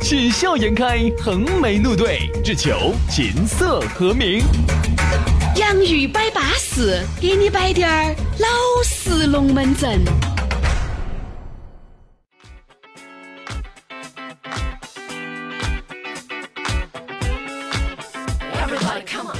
喜笑颜开，横眉怒对，只求琴瑟和鸣。洋芋摆巴士，给你摆点儿老式龙门阵。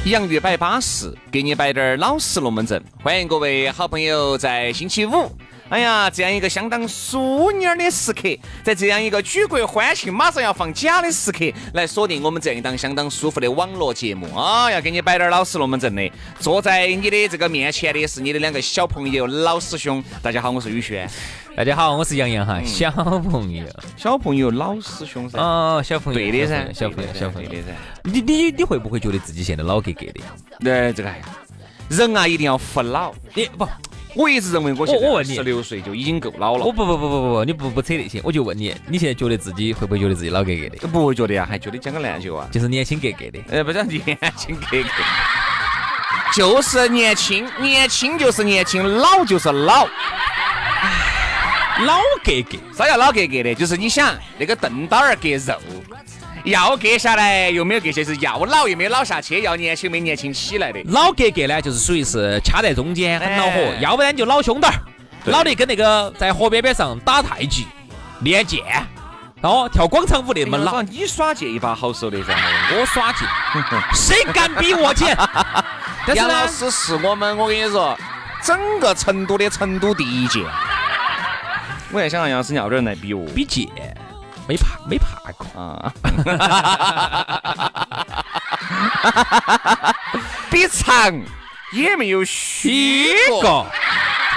洋芋摆巴士，给你摆点儿老式龙门阵。欢迎各位好朋友在星期五。哎呀，这样一个相当淑女儿的时刻，在这样一个举国欢庆、马上要放假的时刻，来锁定我们这样一档相当舒服的网络节目啊！要给你摆点老实龙门阵的。坐在你的这个面前的是你的两个小朋友，老师兄。大家好，我是宇轩。大家好，我是杨洋哈。小朋友，小朋友，老师兄噻。哦，小朋友，对的噻，小朋友，小朋友对的噻。你你你会不会觉得自己现在老格格的？对，这个人啊，一定要服老。你不？我一直认为我现在十六岁就已经够老了。我不不不不不不，你不不扯那些，我就问你，你现在觉得自己会不会觉得自己老格格的？不会觉得呀，还觉得讲个篮球啊，就是年轻格格的。呃，不讲年轻格格，就是年轻，年轻就是年轻，老就是老。老格格，啥叫老格格的？就是你想那个凳刀儿割肉。要割下来又没有割下，是要老又没有老下去，要年轻没年轻起来的。老格格呢，就是属于是掐在中间很恼火，要不然就老凶点儿，老的跟那个在河边边上打太极、练剑，哦，跳广场舞那么老。你耍剑一把好手的噻，我耍剑，谁敢比我剑？杨老师是我们，我跟你说，整个成都的成都第一剑。我在想杨老师要不要来比我？比剑。没怕，没怕过啊！比长也没有虚过，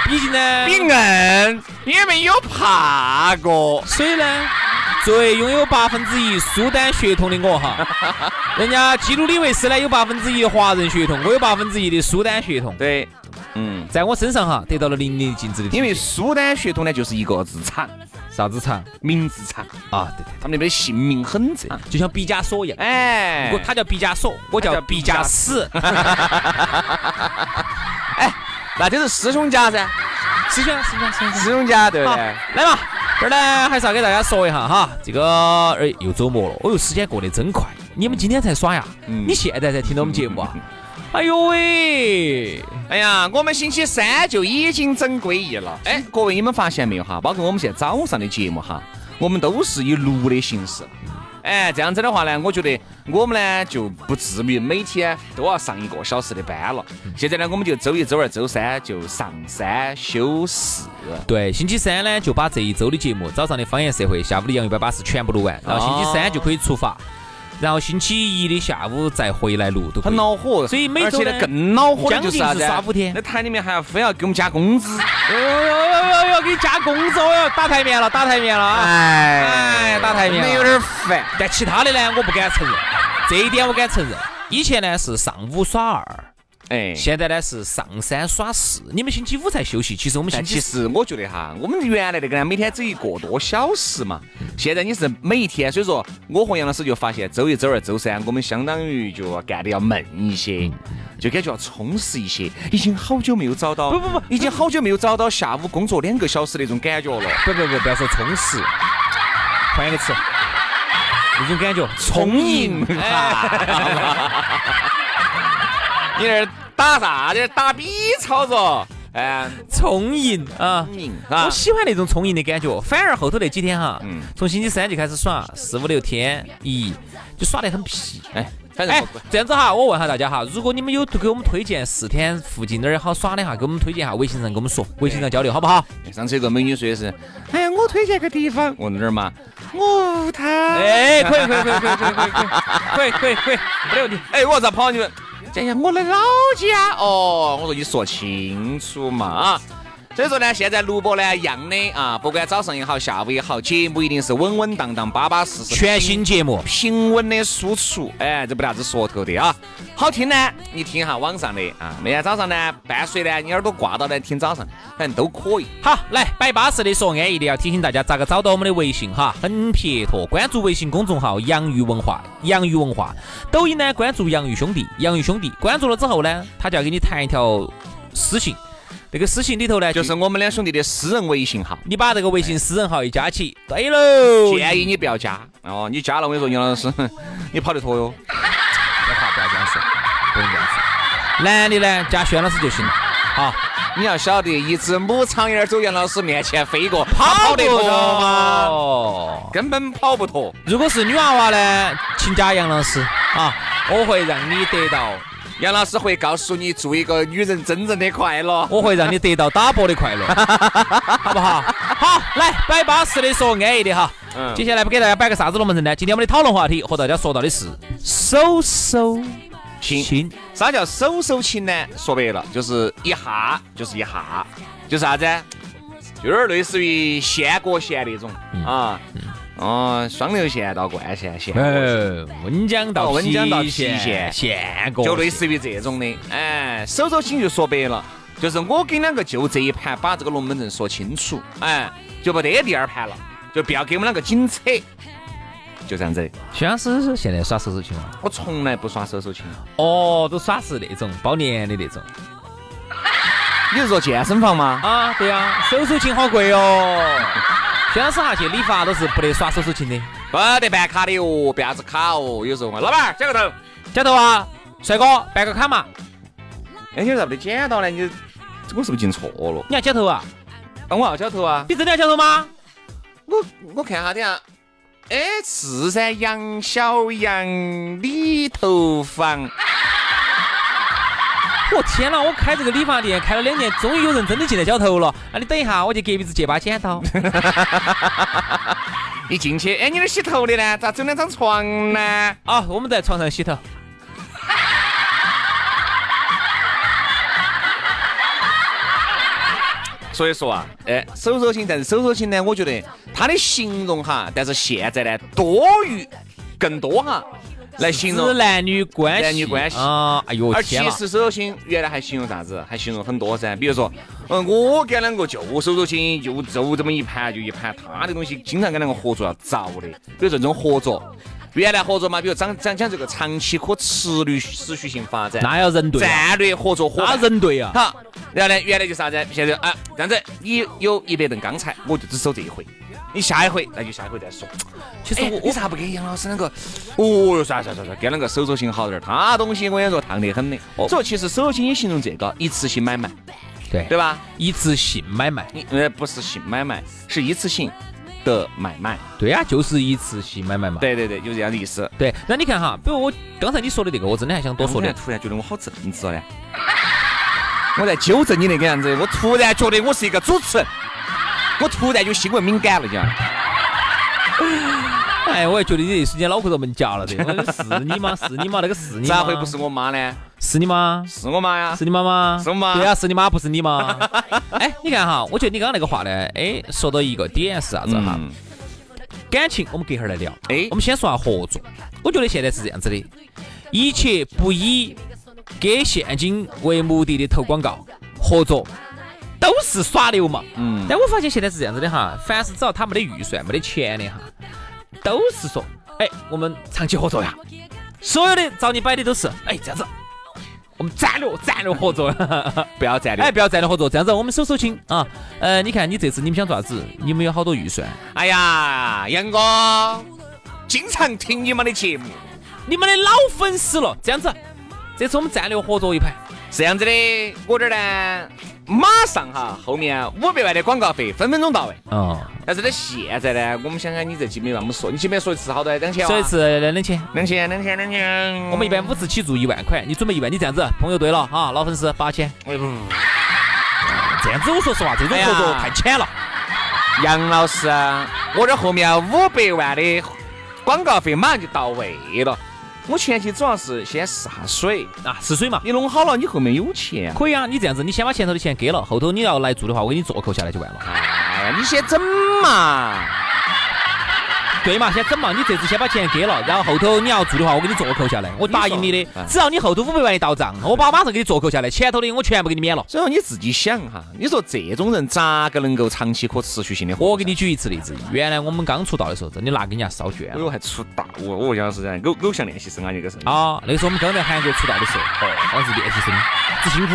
毕竟呢，比硬也没有怕过。所以呢，作为拥有八分之一苏丹血统的我哈，人家基努里维斯呢有八分之一华人血统，我有八分之一的苏丹血统。对，嗯，在我身上哈得到了淋漓尽致的。因为苏丹血统呢就是一个字长。啥子长？名字长啊！对对，他们那边姓名很长，就像毕加索一样。哎，我他叫毕加索，我叫毕加斯。哎，那就是师兄家噻，师兄，师兄，师兄家，对不对？来嘛，这儿呢还是要给大家说一下哈，这个哎又周末了，哦哟，时间过得真快。你们今天才耍呀？嗯你现在才听到我们节目啊？哎呦喂！哎呀，我们星期三就已经整归一了。哎，各位你们发现没有哈？包括我们现在早上的节目哈，我们都是以录的形式。哎，这样子的话呢，我觉得我们呢就不至于每天都要上一个小时的班了。现在呢，我们就周一、周二、周三就上三休四。对，星期三呢就把这一周的节目，早上的方言社会，下午的洋芋摆巴士全部录完，然后星期三就可以出发。然后星期一的下午再回来录，都很恼火。所以每周呢更恼火的就是啥五天。那台里面还要非要给我们加工资，哟哟哟哟哟，给加工资哟，打台面了，打台面了啊！哎哎，打台面，有点烦。但其他的呢，我不敢承认，这一点我敢承认。以前呢是上午耍二。哎，现在呢是上山耍四，你们星期五才休息。其实我们星期，其实我觉得哈，我们原来那个呢，每天只一个多小时嘛。现在你是每一天，所以说我和杨老师就发现，周一、周二、周三，我们相当于就要干的要闷一些，就感觉要充实一些。已经好久没有找到，不不不，已经好久没有找到下午工作两个小时那种感觉了。不不不，不要说充实，换一个词，那种感觉充盈。你那打啥子？打比操作？哎，充盈啊！充盈啊！我喜欢那种充盈的感觉。反而后头那几天哈，嗯，从星期三就开始耍，四五六天，咦，就耍得很皮。哎，反正哎，这样子哈，我问下大家哈，如果你们有给我们推荐四天附近哪儿好耍的哈，给我们推荐下，微信上跟我们说，微信上交流好不好？上次有个美女说的是，哎呀，我推荐个地方，我哪儿嘛？我屋头。哎，可以可以可以可以可以可以可以可以可以，没问题。哎，我咋跑你们？讲讲我的老家哦，我说你说清楚嘛啊！所以说呢，现在录播呢一样的啊，不管早上也好，下午也好，节目一定是稳稳当当、巴巴适适，全新节目，平稳的输出。哎，这不得啥子说头的啊。好听呢，你听一下网上的啊。每天早上呢，伴随呢，你耳朵挂到呢听早上，反正都可以。好，来摆巴适的说安逸的，要提醒大家咋个找到我们的微信哈，很撇脱，关注微信公众号“洋芋文化”，洋芋文化。抖音呢，关注“洋芋兄弟”，洋芋兄弟。关注了之后呢，他就要给你弹一条私信。这个私信里头呢，就是我们两兄弟的私人微信号。你把这个微信私人号一加起，对喽。建议你不要加哦，你加了我跟你说，杨老师，你跑得脱哟。不要不要这样说，不用这样说。男的呢，加轩老师就行了。好，你要晓得，一只母苍蝇走杨老师面前飞过，跑得脱吗？哦，根本跑不脱。如果是女娃娃呢，请加杨老师啊，我会让你得到。杨老师会告诉你，做一个女人真正的快乐。我会让你得到打波的快乐，好不好？好，来摆巴适的说安逸的哈。嗯。接下来不给大家摆个啥子龙门阵呢？今天我们的讨论话题和大家说到的是手手亲。啥叫手手亲呢？说白了就是一下，就是一下，就是啥子？有点类似于线过线那种啊。哦，双流县到冠线，线温江到温江到郫县，县过，就类似于这种的。哎，手手心就说白了，就是我跟两个就这一盘把这个龙门阵说清楚，哎，就不得第二盘了，就不要给我们两个紧扯，就这样子。徐老师现在耍手手琴吗？我从来不耍手手亲。哦，都耍是那种包年的那种。你是说健身房吗？啊，对呀，手手琴好贵哦。薛老师哈去理发都是不得耍手手情的，不得办卡的哦，办啥子卡哦？有时候嘛，老板剪个头，剪头啊，帅哥办个卡嘛。哎，你咋不得剪到呢？你我是不是进错了？你要剪头啊？那我要剪头啊？你真的要剪头吗？我我看下等下，哎是噻，杨小杨理头房。我天哪！我开这个理发店开了两年，终于有人真的进来剪头了。那你等一下，我去隔壁子借把剪刀。一进去，哎，你那洗头的呢？咋整两张床呢？啊，我们在床上洗头。所以说啊，哎，手手心，但是手手心呢，我觉得它的形容哈，但是现在呢多于更多哈。来形容男女关系，男女关系啊！哎呦，而其实手手心原来还形容啥子？还形容很多噻。比如说，嗯，我跟两个就手手心，就就这么一盘就一盘，他的东西经常跟两个合作要遭的。比如说这种合作，原来合作嘛，比如讲讲讲这个长期可持续持续性发展，那要人对，战略合作伙伴，那人对啊。好，然后呢，原来就啥子？现在啊，这样子，你有一百吨钢材，我就只收这一回。你下一回那就下一回再说。其实我为啥不给杨老师那个？哦哟，算算算算，给那个手手心好点儿。他东西我跟你说烫得很的。所以其实手手心也形容这个一次性买卖，对对吧？一次性买卖，呃，不是性买卖，是一次性的买卖。对呀，就是一次性买卖嘛。对对对，就这样的意思。对，那你看哈，比如我刚才你说的这个，我真的还想多说点。突然觉得我好正直了呢。我在纠正你那个样子，我突然觉得我是一个主持人。我突然就新闻敏感了，讲。哎，我还觉得你这一瞬间脑壳都门夹了的。是你吗？是你吗？那个是你吗？咋会不是我妈呢？是你吗？是我妈呀。是你妈吗？是我妈。对啊，是你妈，不是你吗？哎，你看哈，我觉得你刚刚那个话呢，哎，说到一个点是啥子哈？感情，我们隔会儿来聊。哎，我们先说下合作。我觉得现在是这样子的，一切不以给现金为目的的投广告合作。都是耍流氓，嗯，但我发现现在是这样子的哈，凡是只要他没得预算、没得钱的哈，都是说，哎，我们长期合作呀，所有的找你摆的都是，哎，这样子，我们战略战略合作，不要战略，哎，不要战略合作，这样子。我们手手亲啊，呃，你看你这次你们想做啥子？你们有好多预算？哎呀，杨哥，经常听你们的节目，你们的老粉丝了，这样子，这次我们战略合作一盘，是这样子的，我这儿呢。马上哈，后面五百万的广告费分分钟到位。哦。但是呢，现在呢，我们想想你这几百万，我们说，你前面说一次好多？两千说一次两千，两千，两千，两千。我们一般五次起注一万块，你准备一万，你这样子，朋友对了哈，老粉丝八千。哎不，这样子我说实话，这种合作太浅了。杨老师，我这后面五百万的广告费马上就到位了。我前期主要是先试下水啊，试水嘛。你弄好了，你后面有钱。可以啊，你这样子，你先把前头的钱给了，后头你要来做的话，我给你做扣下来就完了。哎呀，你先整嘛。对嘛，先整嘛，你这次先把钱给了，然后后头你要做的话，我给你做扣下来，我答应你的。只要你后头五百万一到账，我把马上给你做扣下来，前头的我全部给你免了。所以说你自己想哈，你说这种人咋个能够长期可持续性的？我给你举一次例子，原来我们刚出道的时候，真的拿给人家烧捐。我还出道，我我讲是偶偶像练习生啊，那个是。啊，那个时候我们刚在韩国出道的时候，哦，当时练习生，只辛苦。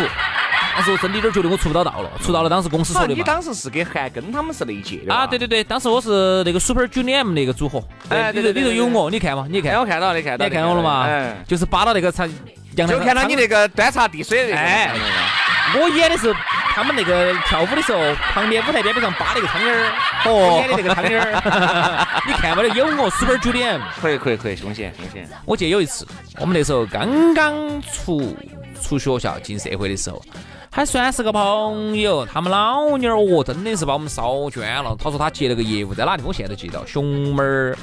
当时我真的有点觉得我出不到道了，出道了。当时公司说的嘛。你当时是跟韩庚他们是那一届的啊？对对对，当时我是那个 Super Junior M 那个组合。哎，里头里头有我，你看嘛，你看。我看到，你看到，你看我了嘛？哎，就是扒到那个场，就看到你那个端茶递水的。哎，我演的时候，他们那个跳舞的时候，旁边舞台边边上扒那个苍蝇儿。哦。演的那个苍蝇儿。你看嘛，有我 Super Junior M。可以可以可以，凶险凶险。我记得有一次，我们那时候刚刚出出学校进社会的时候。还算是个朋友，他们老妞儿哦，真的是把我们烧捐了。他说他接了个业务，在哪地方？我现在都记得，熊猫儿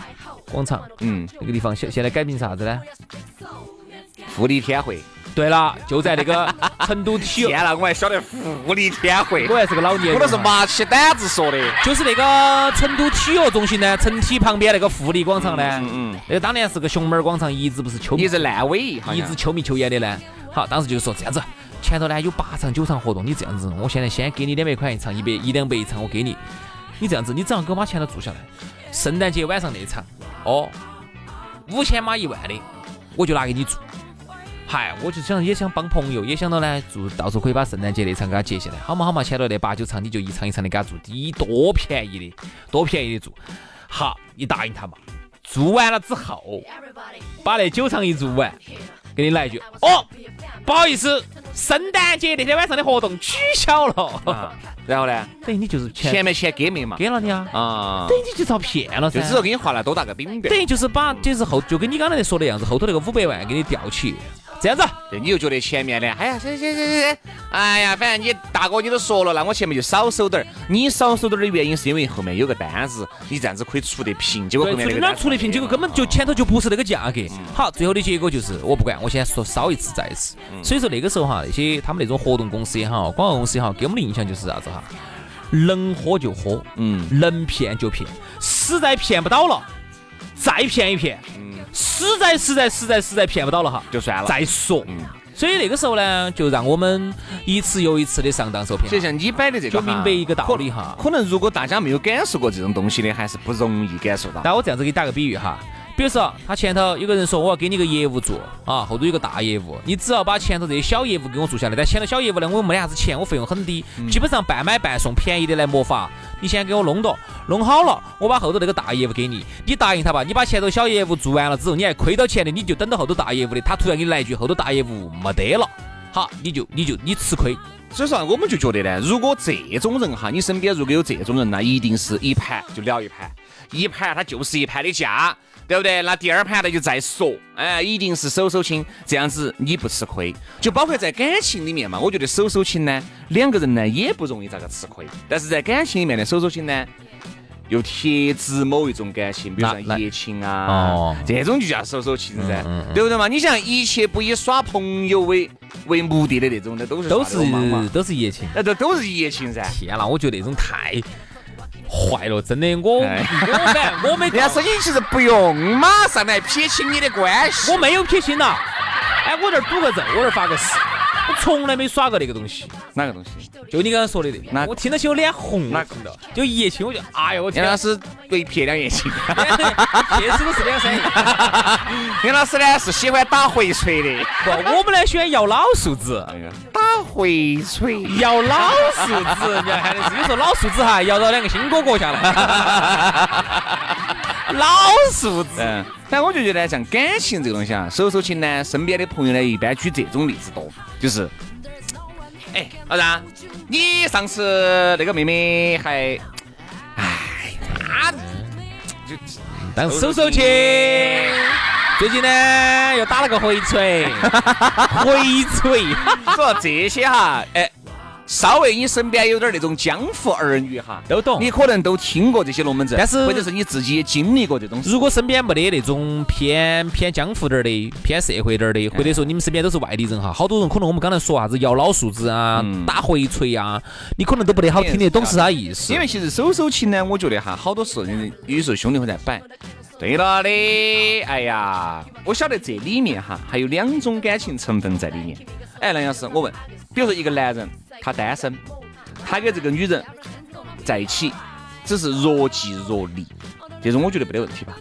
广场。嗯，那个地方现现在改名啥子呢？富力天汇。对了，就在那个 成都体育。天了，我还晓得富力天汇。我还是个老年人。我都是麻起胆子说的。就是那个成都体育中心呢，成体旁边那个富力广场呢。嗯嗯。那个当年是个熊猫儿广场，一直不是秋。一直烂尾，一直秋迷秋眼的呢。好，当时就说这样子。前头呢有八场九场活动，你这样子，我现在先给你两百块一场，一百一两百一场，我给你。你这样子，你只要给我把钱都做下来。圣诞节晚上那场，哦，五千码一万的，我就拿给你做。嗨，我就想也想帮朋友，也想到呢做，到时候可以把圣诞节那场给他接下来，好嘛好嘛。前头那八九场你就一场一场的给他做，第一多便宜的，多便宜的做。好，你答应他嘛。做完了之后，把那九场一做完。给你来一句哦，不好意思，圣诞节那天晚上的活动取消了。然后呢？等于你就是前面钱给没嘛？给了你啊。啊。等于你就遭骗了噻。就只是给你画了多大个饼饼。等于就是把，就是后，就跟你刚才说的样子，后头那个五百万给你吊起。这样子，对，你又觉得前面的，哎呀，行行行行行，哎呀，反正你大哥你都说了，那我前面就少收点儿。你少收点儿的原因是因为后面有个单子，你这样子可以出得平。结果后面那个出得平，结果根本就前头就不是那个价格。好，最后的结果就是我不管，我先说少一次再一次。所以说那个时候哈，那些他们那种活动公司也好，广告公司也好，给我们的印象就是啥子哈，能喝就喝，嗯，能骗就骗，实在骗不到了，再骗一骗。实在实在实在实在骗不到了哈，就算了，再说。嗯，所以那个时候呢，就让我们一次又一次的上当受骗。就像你摆的这个，就明白一个道理哈。可能如果大家没有感受过这种东西的，还是不容易感受到。那我这样子给你打个比喻哈。比如说，他前头有个人说我要给你个业务做啊，后头有个大业务，你只要把前头这些小业务给我做下来。但前头小业务呢，我又没得啥子钱，我费用很低，基本上半买半送，便宜的来没法。你先给我弄到，弄好了，我把后头那个大业务给你，你答应他吧。你把前头小业务做完了之后，你还亏到钱的，你就等到后头大业务的，他突然给你来一句后头大业务没得了，好，你就你就你吃亏。所以说，我们就觉得呢，如果这种人哈，你身边如果有这种人，那一定是一盘就聊一盘，一盘他就是一盘的价。对不对？那第二盘他就再说，哎，一定是手手亲，这样子你不吃亏。就包括在感情里面嘛，我觉得手手亲呢，两个人呢也不容易咋个吃亏。但是在感情里面的手手亲呢，又贴指某一种感情，比如像爱情啊，哦，这种就叫手手亲噻，对不对嘛？你想一切不以耍朋友为为目的的那种，的都是都是都是一夜情，那都都是一夜情噻。天哪，我觉得那种太。坏了，真的，我我反我没。人家说你其实不用马上来撇清你的关系，我没有撇清呐。哎，我这儿赌个咒，我这儿发个誓，我从来没耍过那个东西。哪个东西？就你刚刚说的那，我听到起我脸红。哪个的？就一夜情，我就哎呦我天。杨老师被骗两夜情，骗死都是两三夜。杨老师呢是喜欢打回锤的，不，我们呢喜欢摇老树子。打回锤，摇老树子，你要看的是老树子哈，摇到两个新哥哥下来。老素质。嗯，反正我就觉得像感情这个东西啊，手手情呢，身边的朋友呢一般举这种例子多，就是，哎，老张，你上次那个妹妹还，哎，她就当手手情。最近呢，又打了个回锤，回锤。说这些哈，哎，稍微你身边有点那种江湖儿女哈，都懂，你可能都听过这些龙门阵，但是或者是你自己也经历过这种。如果身边没得那种偏偏江湖点儿的、偏社会点儿的，或者说你们身边都是外地人哈，好多人可能我们刚才说啥子摇老树子啊、打回锤啊，你可能都不得好听得懂是啥意思。因为其实手手情呢，我觉得哈，好多事情有时候兄弟会在摆。对了的，哎呀，我晓得这里面哈还有两种感情成分在里面。哎，梁老师，我问，比如说一个男人他单身。他跟这个女人在一起，只是若即若离，这种我觉得没得问题吧。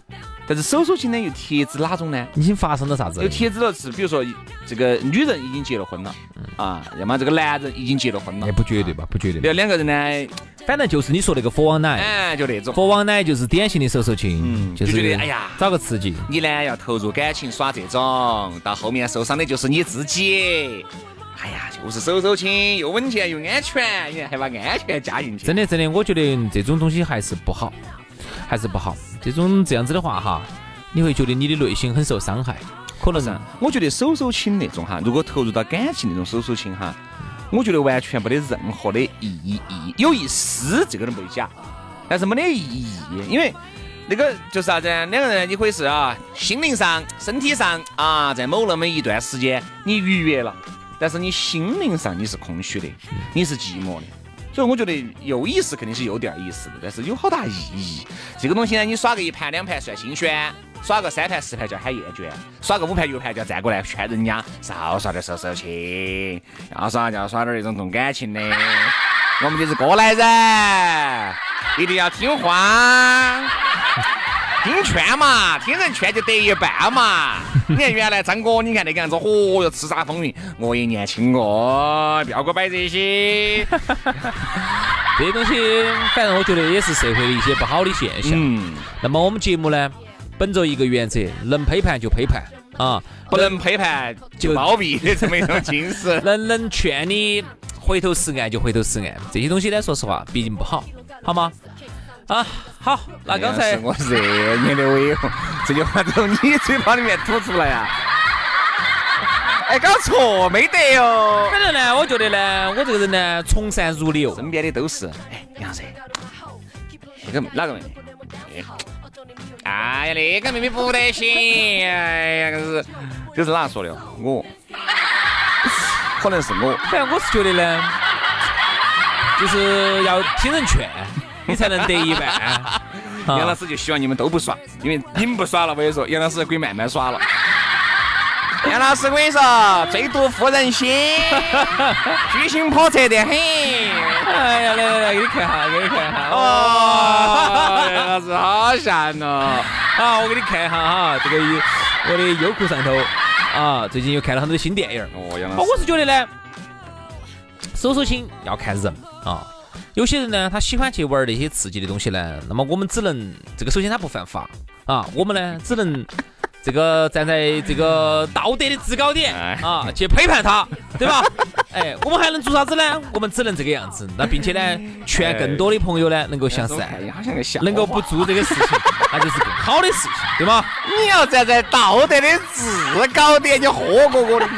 但是手手情呢，又贴子哪种呢？已经发生了啥子？又贴子了是，比如说这个女人已经结了婚了，啊，要么这个男人已经结了婚了。也不绝对吧？不绝对。要两个人呢，反正就是你说那个佛王奶，哎，就那种。佛王奶就是典型的手手情，嗯，就觉得哎呀，找个刺激。你呢要投入感情耍这种，到后面受伤的就是你自己。哎呀，就是手手亲，又稳健又安全，你看还把安全加进去。真的真的，我觉得这种东西还是不好，还是不好。这种这样子的话哈，你会觉得你的内心很受伤害。可能是，我觉得手手亲那种哈，如果投入到感情那种手手亲哈，我觉得完全没得任何的意义，有一丝这个都没假，但是没得意义，因为那个就是啥子，两个人你可以是啊，心灵上、身体上啊，在某那么一段时间你愉悦了。但是你心灵上你是空虚的，你是寂寞的，所以我觉得有意思肯定是有点意思的，但是有好大意义。这个东西呢，你耍个一盘两盘算新鲜，耍个三盘四盘叫喊厌倦，耍个五盘六盘叫站过来劝人家少耍点手手情，要耍就要耍点那种动感情的。我们就是过来人，一定要听话。听劝嘛，听人劝就得一半嘛。你看原来张哥，你看那个样子，嚯哟，叱咤风云。我也年轻过，不要给我摆这些。这些东西，反正我觉得也是社会的一些不好的现象。嗯。那么我们节目呢，本着一个原则，能批判就批判啊，不能批判就包庇的这么一种精神。能能劝你回头是岸就回头是岸，这些东西呢，说实话，毕竟不好，好吗？啊，好，那刚才我热你的胃，这句话从你嘴巴里面吐出来呀？哎，搞错没得哟。反正呢，我觉得呢，我这个人呢，从善如流，身边的都是。哎，杨老师，那个哪个妹妹？哎呀，那个妹妹不得行！哎呀，这是这是哪说的？我，可能是我。反正我是觉得呢，就是要听人劝。你才能得一半。杨老师就希望你们都不耍，因为你们不耍了，我跟你说，杨老师可以慢慢耍了。杨老师，我跟你说，最毒妇人心，居心叵测得很。哎呀，来来来，给你看哈，给你看哈。哦，杨老师好吓人哦。好，我给你看下哈，这个我的优酷上头啊，最近又看了很多新电影。哦，杨老师，我是觉得呢，手手心要看人啊。有些人呢，他喜欢去玩那些刺激的东西呢。那么我们只能这个，首先他不犯法啊。我们呢，只能这个站在这个道德的制高点啊，去批判他，对吧？哎，我们还能做啥子呢？我们只能这个样子。那并且呢，劝更多的朋友呢，能够向善，能够不做这个事情，那就是更好的事情，对吗？你要站在道德的制高点，你喝过我的。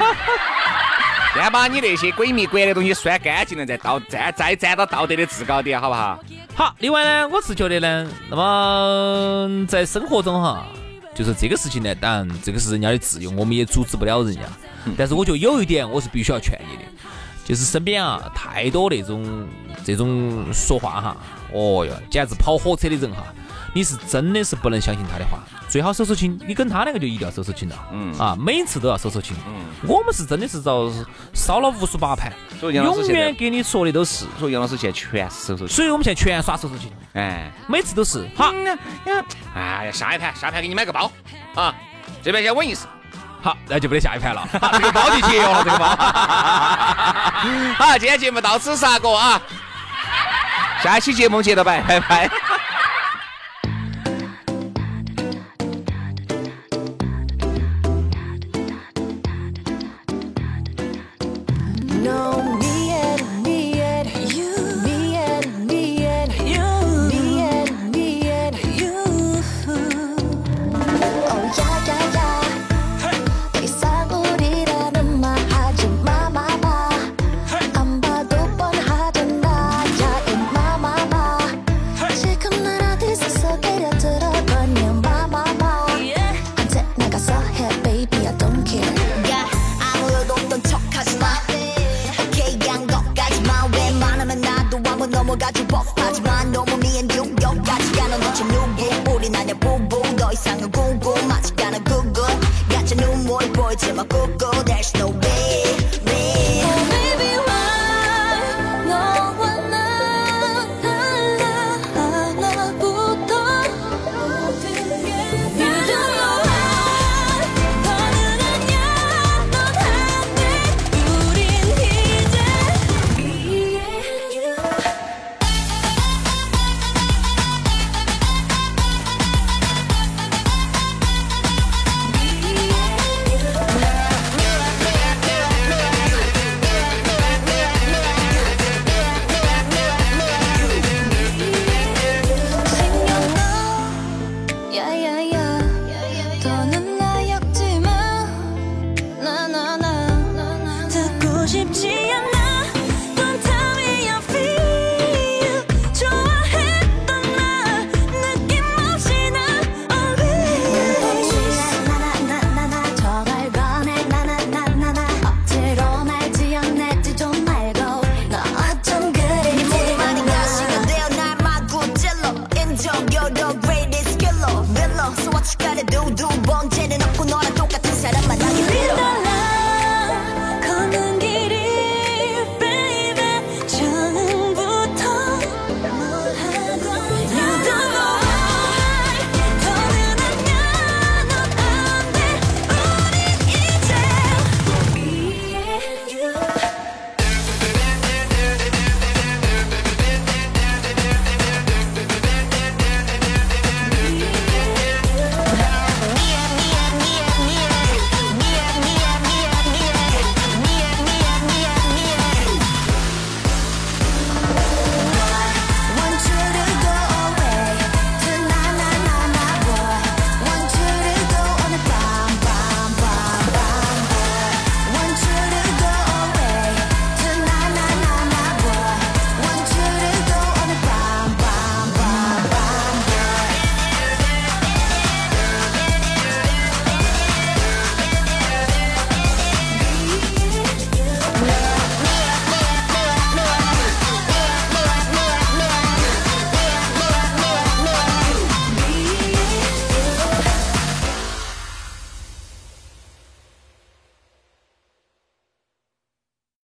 先把你那些鬼迷鬼的东西拴干净了，再道再再站到道德的制高点，好不好？好。另外呢，我是觉得呢，那么在生活中哈，就是这个事情呢，当然这个是人家的自由，我们也阻止不了人家。但是我觉得有一点，我是必须要劝你的，就是身边啊太多那种这种说话哈，哦哟，简直跑火车的人哈。你是真的是不能相信他的话，最好收收情。你跟他两个就一定要收收情了，嗯啊，每次都要收收情。嗯，我们是真的是遭烧了无数把盘，永远给你说的都是。所以杨老师现在全是收收情，所以我们现在全耍收收情。哎，每次都是好。哎呀，下一盘下一盘给你买个包啊，这边先稳一试。好，那就不得下一盘了。这个包就节约了，这个包。好，今天节目到此杀过啊，下期节目接着摆，拜拜。no dog